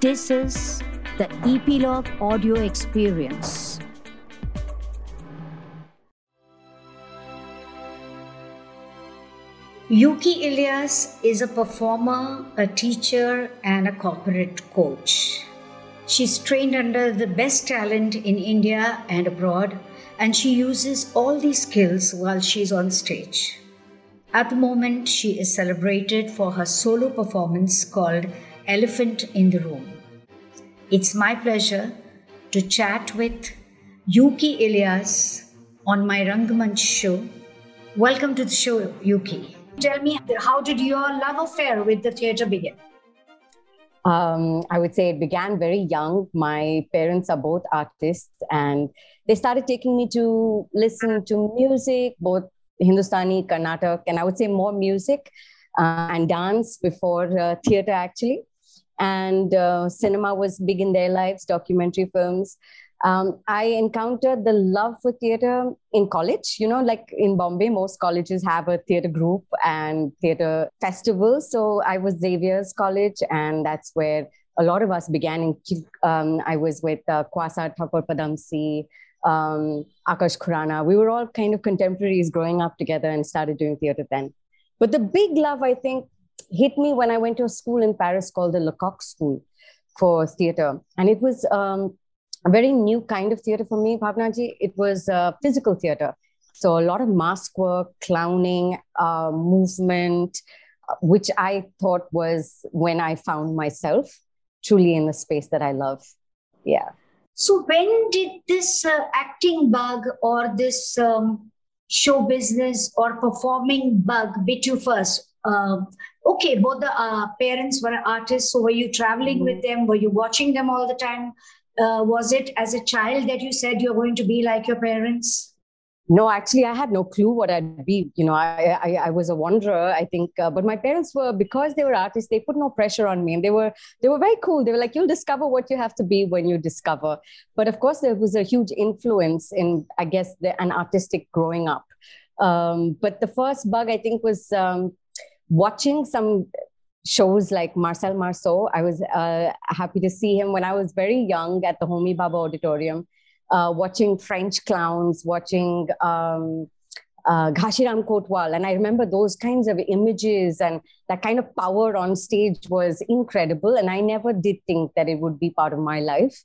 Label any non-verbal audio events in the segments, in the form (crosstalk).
This is the Epilogue Audio Experience. Yuki Ilyas is a performer, a teacher, and a corporate coach. She's trained under the best talent in India and abroad, and she uses all these skills while she's on stage. At the moment, she is celebrated for her solo performance called Elephant in the Room. It's my pleasure to chat with Yuki Ilyas on my Rangamanch show. Welcome to the show, Yuki. Tell me, how did your love affair with the theatre begin? Um, I would say it began very young. My parents are both artists, and they started taking me to listen to music, both Hindustani, Karnataka, and I would say more music uh, and dance before uh, theatre, actually and uh, cinema was big in their lives, documentary films. Um, I encountered the love for theater in college. You know, like in Bombay, most colleges have a theater group and theater festivals. So I was Xavier's College, and that's where a lot of us began. In, um, I was with uh, Quasar Thakur Padamsee, um, Akash Khurana. We were all kind of contemporaries growing up together and started doing theater then. But the big love, I think, hit me when I went to a school in Paris called the Lecoq School for theater. And it was um, a very new kind of theater for me, Bhavnaji. It was uh, physical theater. So a lot of mask work, clowning, uh, movement, uh, which I thought was when I found myself truly in the space that I love. Yeah. So when did this uh, acting bug or this um, show business or performing bug bit you first? Um, okay, both the uh, parents were artists. So were you traveling mm-hmm. with them? Were you watching them all the time? Uh, was it as a child that you said you're going to be like your parents? No, actually, I had no clue what I'd be. You know, I I, I was a wanderer, I think. Uh, but my parents were because they were artists. They put no pressure on me, and they were they were very cool. They were like, "You'll discover what you have to be when you discover." But of course, there was a huge influence in, I guess, the, an artistic growing up. Um, but the first bug, I think, was um, watching some shows like Marcel Marceau. I was uh, happy to see him when I was very young at the Homi Bhabha Auditorium, uh, watching French clowns, watching um, uh, Kotwal. And I remember those kinds of images and that kind of power on stage was incredible. And I never did think that it would be part of my life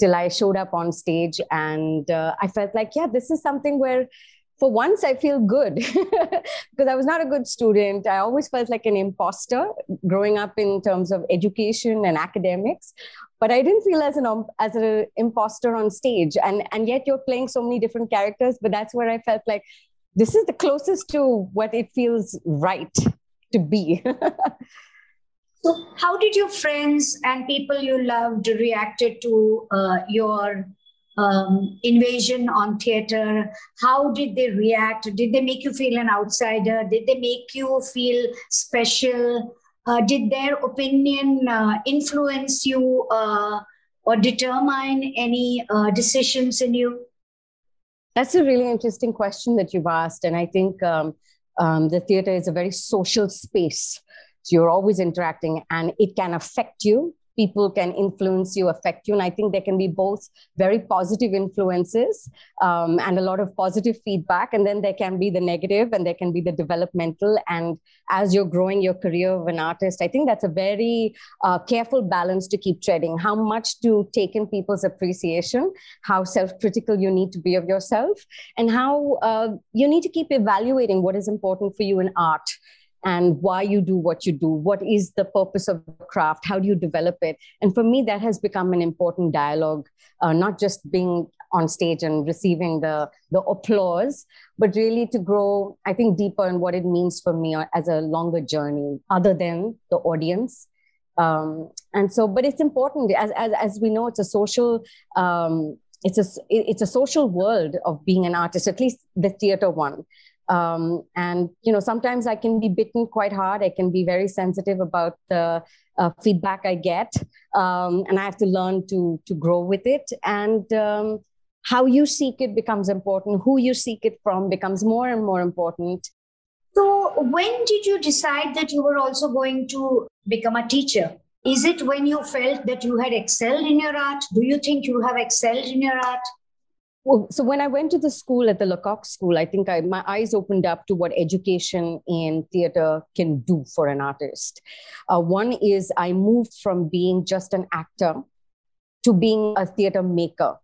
till I showed up on stage. And uh, I felt like, yeah, this is something where for once I feel good (laughs) because I was not a good student. I always felt like an imposter growing up in terms of education and academics, but I didn't feel as an as an imposter on stage. And and yet you're playing so many different characters, but that's where I felt like this is the closest to what it feels right to be. (laughs) so, how did your friends and people you loved reacted to uh, your um, invasion on theater? How did they react? Did they make you feel an outsider? Did they make you feel special? Uh, did their opinion uh, influence you uh, or determine any uh, decisions in you? That's a really interesting question that you've asked. And I think um, um, the theater is a very social space. So you're always interacting and it can affect you people can influence you, affect you. And I think there can be both very positive influences um, and a lot of positive feedback. And then there can be the negative and there can be the developmental. And as you're growing your career of an artist, I think that's a very uh, careful balance to keep treading. How much to take in people's appreciation, how self critical you need to be of yourself, and how uh, you need to keep evaluating what is important for you in art and why you do what you do what is the purpose of the craft how do you develop it? And for me that has become an important dialogue uh, not just being on stage and receiving the the applause but really to grow i think deeper in what it means for me as a longer journey other than the audience. Um, and so but it's important as, as as we know it's a social um, it's a it's a social world of being an artist at least the theater one um, and you know sometimes i can be bitten quite hard. I can be very sensitive about the uh, feedback i get. Um, and i have to learn to to grow with it. And um, how you seek it becomes important. Who you seek it from becomes more and more important. So when did you decide that you were also going to become a teacher? Is it when you felt that you had excelled in your art? Do you think you have excelled in your art? Well, so when I went to the school at the Lecoq School, I think I, my eyes opened up to what education in theater can do for an artist. Uh, one is I moved from being just an actor to being a theater maker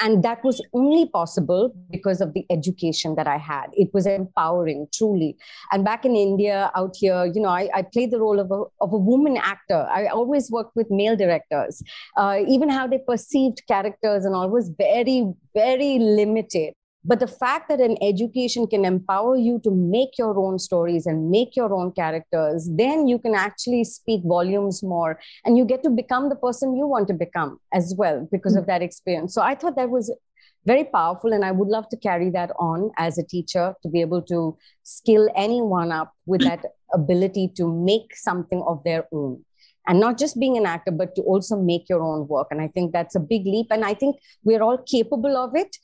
and that was only possible because of the education that i had. It was empowering truly. And back in india out here you know i, I played the role of a, of a woman actor. I always worked with male directors. Uh, even how they perceived characters and all was very very limited but the fact that an education can empower you to make your own stories and make your own characters then you can actually speak volumes more and you get to become the person you want to become as well because mm-hmm. of that experience. So i thought that was very powerful and i would love to carry that on as a teacher to be able to skill anyone up with that ability to make something of their own. And not just being an actor but to also make your own work. And i think that's a big leap and i think we're all capable of it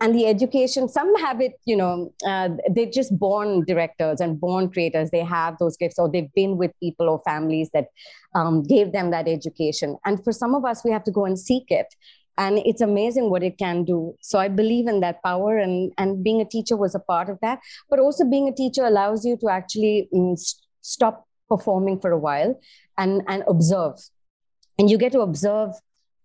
and the education some have it you know uh, they're just born directors and born creators. They have those gifts or they've been with people or families that um, gave them that education. And for some of us we have to go and seek it. And it's amazing what it can do. So i believe in that power and and being a teacher was a part of that. But also being a teacher allows you to actually um, stop performing for a while and and observe. And you get to observe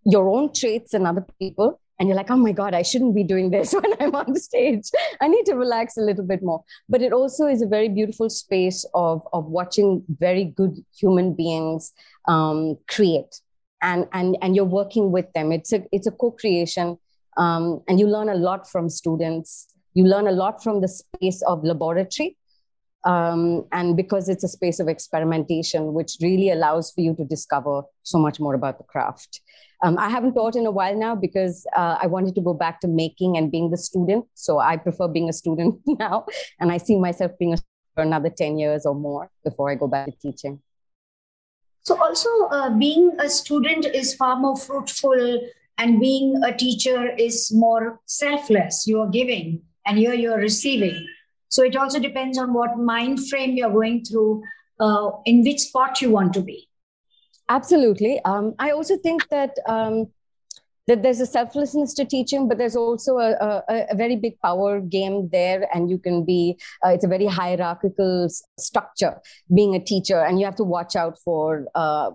your own traits and other people and you're like, oh my God, I shouldn't be doing this (laughs) when I'm on stage. I need to relax a little bit more. But it also is a very beautiful space of, of watching very good human beings um, create. And, and, and you're working with them. It's a, it's a co-creation. Um, and you learn a lot from students. You learn a lot from the space of laboratory. Um, and because it's a space of experimentation, which really allows for you to discover so much more about the craft. Um, I haven't taught in a while now because uh, I wanted to go back to making and being the student. So I prefer being a student (laughs) now. And I see myself being a for another 10 years or more before I go back to teaching. So, also, uh, being a student is far more fruitful, and being a teacher is more selfless. You are giving, and here you're receiving. So, it also depends on what mind frame you're going through, uh, in which spot you want to be. Absolutely. Um, I also think that um, that there's a selflessness to teaching, but there's also a, a, a very big power game there, and you can be. Uh, it's a very hierarchical structure being a teacher, and you have to watch out for. Uh,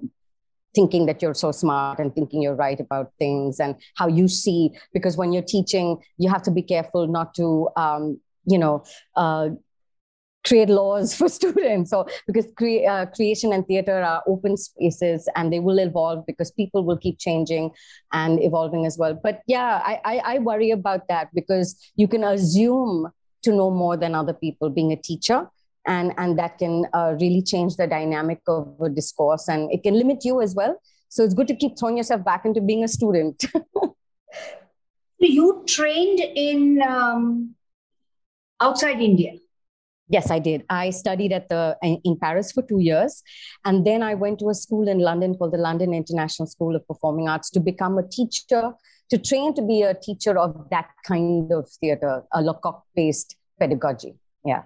thinking that you're so smart and thinking you're right about things and how you see because when you're teaching you have to be careful not to um, you know uh, create laws (laughs) for students. So because uh, creation and theater are open spaces and they will evolve because people will keep changing and evolving as well. But yeah I, I, I worry about that because you can assume to know more than other people being a teacher and and that can uh, really change the dynamic of a discourse and it can limit you as well. So it's good to keep throwing yourself back into being a student. (laughs) You trained in um, outside india Yes, I did. I studied at the in Paris for two years, and then I went to a school in London called the London International School of Performing Arts to become a teacher, to train to be a teacher of that kind of theater, a Lecoq-based pedagogy. Yeah.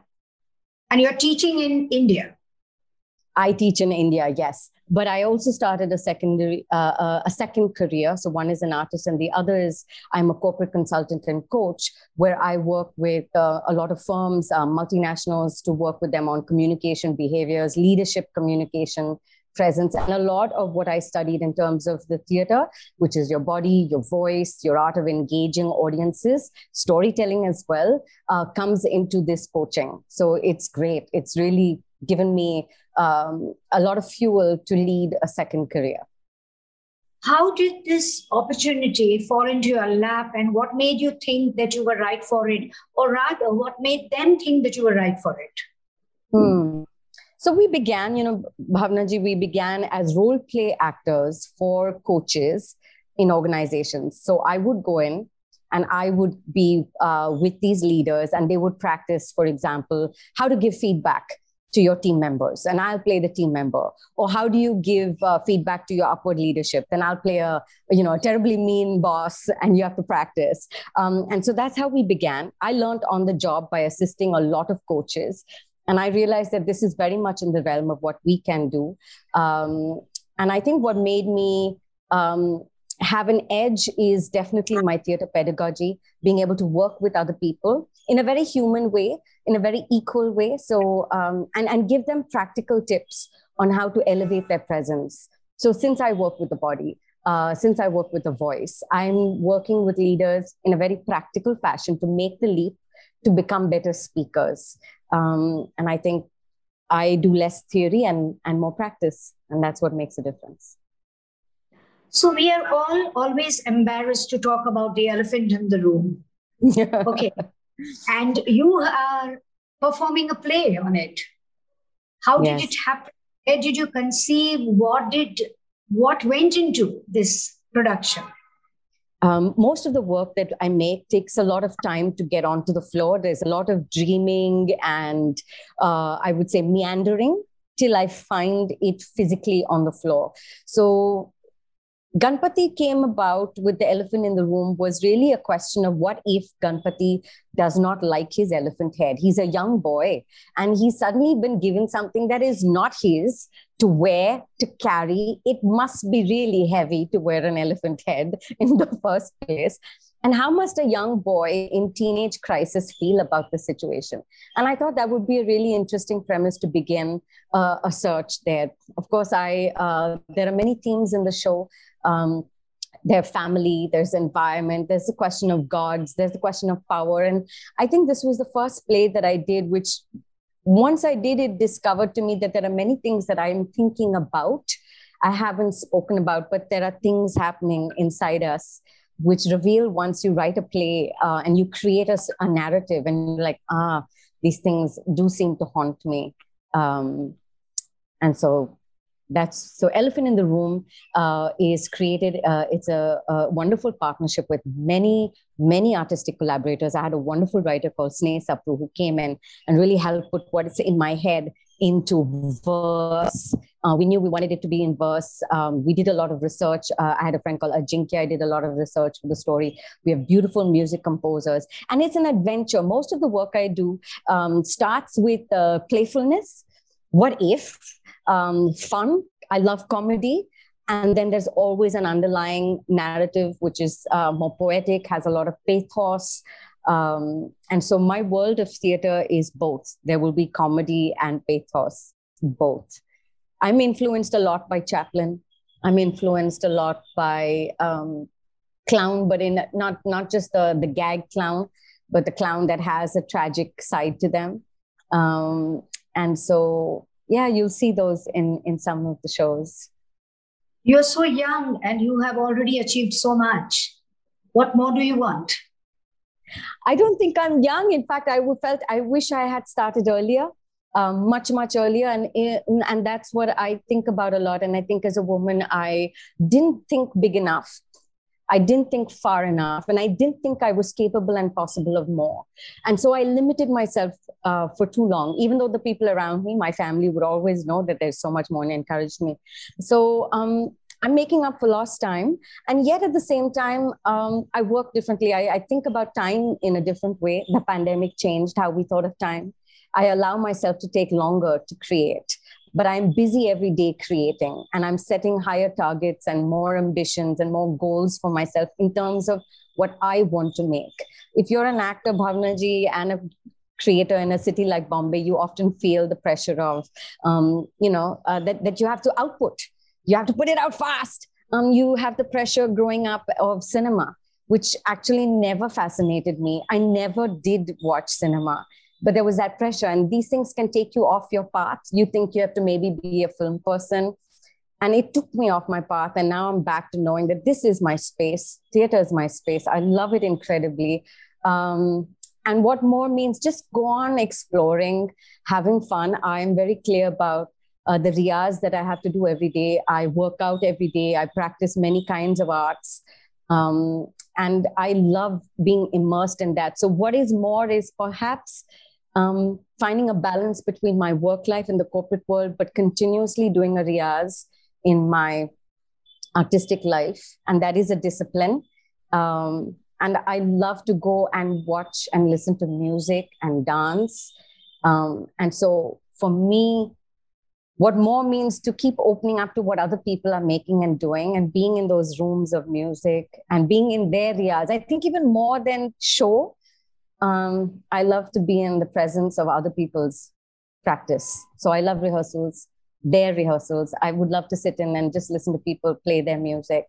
And you're teaching in India. I teach in India, yes, but I also started a secondary, uh, uh, a second career. So one is an artist, and the other is I'm a corporate consultant and coach, where I work with uh, a lot of firms, uh, multinationals, to work with them on communication behaviors, leadership communication, presence, and a lot of what I studied in terms of the theater, which is your body, your voice, your art of engaging audiences, storytelling as well, uh, comes into this coaching. So it's great. It's really given me um, a lot of fuel to lead a second career. How did this opportunity fall into your lap, and what made you think that you were right for it, or rather, what made them think that you were right for it? Hmm. So we began, you know, Bhavnaji, we began as role play actors for coaches in organizations. So I would go in and I would be uh, with these leaders, and they would practice, for example, how to give feedback to your team members and i'll play the team member. Or how do you give uh, feedback to your upward leadership? Then i'll play a you know a terribly mean boss and you have to practice. Um, and so that's how we began. I learned on the job by assisting a lot of coaches and i realized that this is very much in the realm of what we can do um, and I think what made me um, have an edge is definitely my theater pedagogy, being able to work with other people in a very human way, in a very equal way. So, um, and, and give them practical tips on how to elevate their presence. So, since I work with the body, uh, since I work with the voice, I'm working with leaders in a very practical fashion to make the leap to become better speakers. Um, and I think I do less theory and, and more practice, and that's what makes a difference. So we are all always embarrassed to talk about the elephant in the room. (laughs) okay. And you are performing a play on it. How did yes. it happen? Where did you conceive? What did what went into this production? Um, most of the work that I make takes a lot of time to get onto the floor. There's a lot of dreaming and uh, I would say meandering till I find it physically on the floor. So Ganpati came about with the elephant in the room was really a question of what if Ganpati does not like his elephant head? He's a young boy and he's suddenly been given something that is not his to wear, to carry. It must be really heavy to wear an elephant head (laughs) in the first place. And how must a young boy in teenage crisis feel about the situation? And I thought that would be a really interesting premise to begin uh, a search there. Of course, I uh, there are many themes in the show um, their family, there's environment, there's the question of gods, there's the question of power. And I think this was the first play that I did, which once I did it, discovered to me that there are many things that I'm thinking about, I haven't spoken about, but there are things happening inside us which reveal once you write a play uh, and you create a, a, narrative and you're like, ah, these things do seem to haunt me. Um, and so that's so elephant in the room uh, is created uh, it's a, a, wonderful partnership with many many artistic collaborators i had a wonderful writer called sneh sapru who came in and really helped put what is in my head into verse. Uh, we knew we wanted it to be in verse. Um, we did a lot of research. Uh, i had a friend called ajinkya. I did a lot of research for the story. We have beautiful music composers. And it's an adventure. Most of the work i do um, starts with uh, playfulness. What if um, fun. I love comedy. And then there's always an underlying narrative, which is uh, more poetic, has a lot of pathos. Um, and so my world of theater is both. There will be comedy and pathos, both. I'm influenced a lot by Chaplin. I'm influenced a lot by um, clown, but in not not just the the gag clown, but the clown that has a tragic side to them. Um, and so yeah, you'll see those in in some of the shows. You're so young and you have already achieved so much. What more do you want? I don't think I'm young. In fact, I felt I wish I had started earlier, um, much much earlier, and and that's what I think about a lot. And I think as a woman, I didn't think big enough I didn't think far enough and I didn't think I was capable and possible of more. And so I limited myself uh, for too long, even though the people around me, my family would always know that there's so much more and encouraged me. So um, I'm making up for lost time. And yet at the same time, um, I work differently. I, I think about time in a different way. The pandemic changed how we thought of time. I allow myself to take longer to create but I'm busy every day creating and I'm setting higher targets and more ambitions and more goals for myself in terms of what I want to make. If you're an actor, Bhavnaji, and a creator in a city like Bombay, you often feel the pressure of, um, you know, uh, that, that you have to output. You have to put it out fast. Um, you have the pressure growing up of cinema, which actually never fascinated me. I never did watch cinema but there was that pressure. And these things can take you off your path. You think you have to maybe be a film person. And it took me off my path. And now i'm back to knowing that this is my space. Theater is my space. I love it incredibly. Um, and what more means just go on exploring having fun. I am very clear about uh, the riyaz that i have to do every day i work out every day i practice many kinds of arts um, and i love being immersed in that so what is more is perhaps um, finding a balance between my work life and the corporate world, but continuously doing a riyaz in my artistic life. And that is a discipline. Um, and I love to go and watch and listen to music and dance. Um, and so for me, what more means to keep opening up to what other people are making and doing and being in those rooms of music and being in their riyaz. I think even more than show, um, I love to be in the presence of other people's practice. So I love rehearsals, their rehearsals. I would love to sit in and just listen to people play their music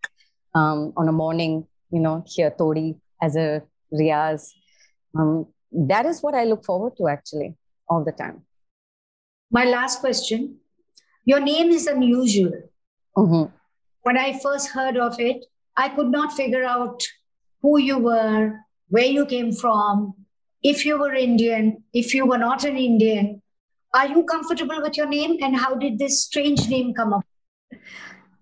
um, on a morning, you know, hear Todi as a riyaz. Um, that is what I look forward to actually all the time. My last question Your name is unusual. Mm-hmm. When I first heard of it, I could not figure out who you were, where you came from, if you were Indian, if you were not an Indian. Are you comfortable with your name? And how did this strange name come up?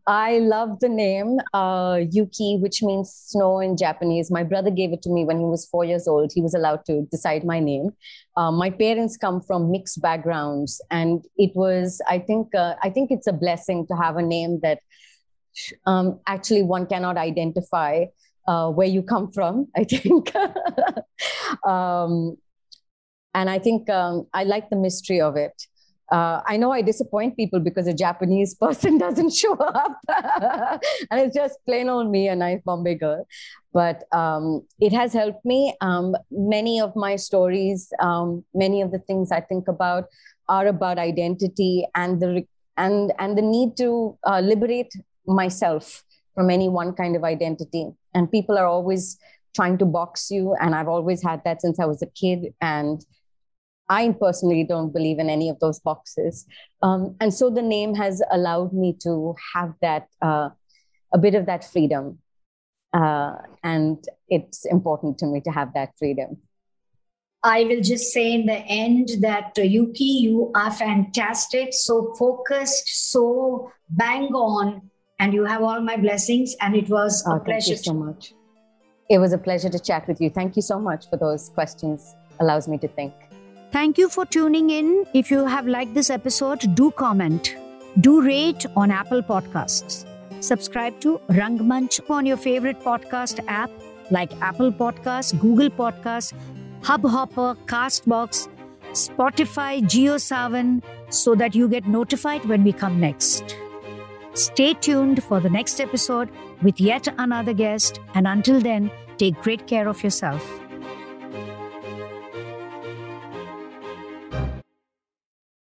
I love the name uh, Yuki, which means snow in Japanese. My brother gave it to me when he was four years old. He was allowed to decide my name. Uh, my parents come from mixed backgrounds, and it was, I think, uh, I think it's a blessing to have a name that um, actually one cannot identify uh, where you come from. I think. (laughs) um, and I think um, I like the mystery of it uh, I know I disappoint people because a Japanese (laughs) person doesn't show up, (laughs) and it's just plain old me, a nice Bombay girl. But um, it has helped me. Um, many of my stories, um, many of the things I think about, are about identity and the and and the need to uh, liberate myself from any one kind of identity. And people are always trying to box you, and I've always had that since I was a kid, and I personally don't believe in any of those boxes. Um, and so the name has allowed me to have that, uh, a bit of that freedom. Uh, and it's important to me to have that freedom. I will just say in the end that uh, Yuki, you are fantastic, so focused, so bang on, and you have all my blessings. And it was a oh, pleasure. Thank you so much. It was a pleasure to chat with you. Thank you so much for those questions. Allows me to think. Thank you for tuning in. If you have liked this episode, do comment. Do rate on Apple Podcasts. Subscribe to Rangmanch on your favorite podcast app like Apple Podcasts, Google Podcasts, Hubhopper, Castbox, Spotify, JioSaavn so that you get notified when we come next. Stay tuned for the next episode with yet another guest, and until then, take great care of yourself.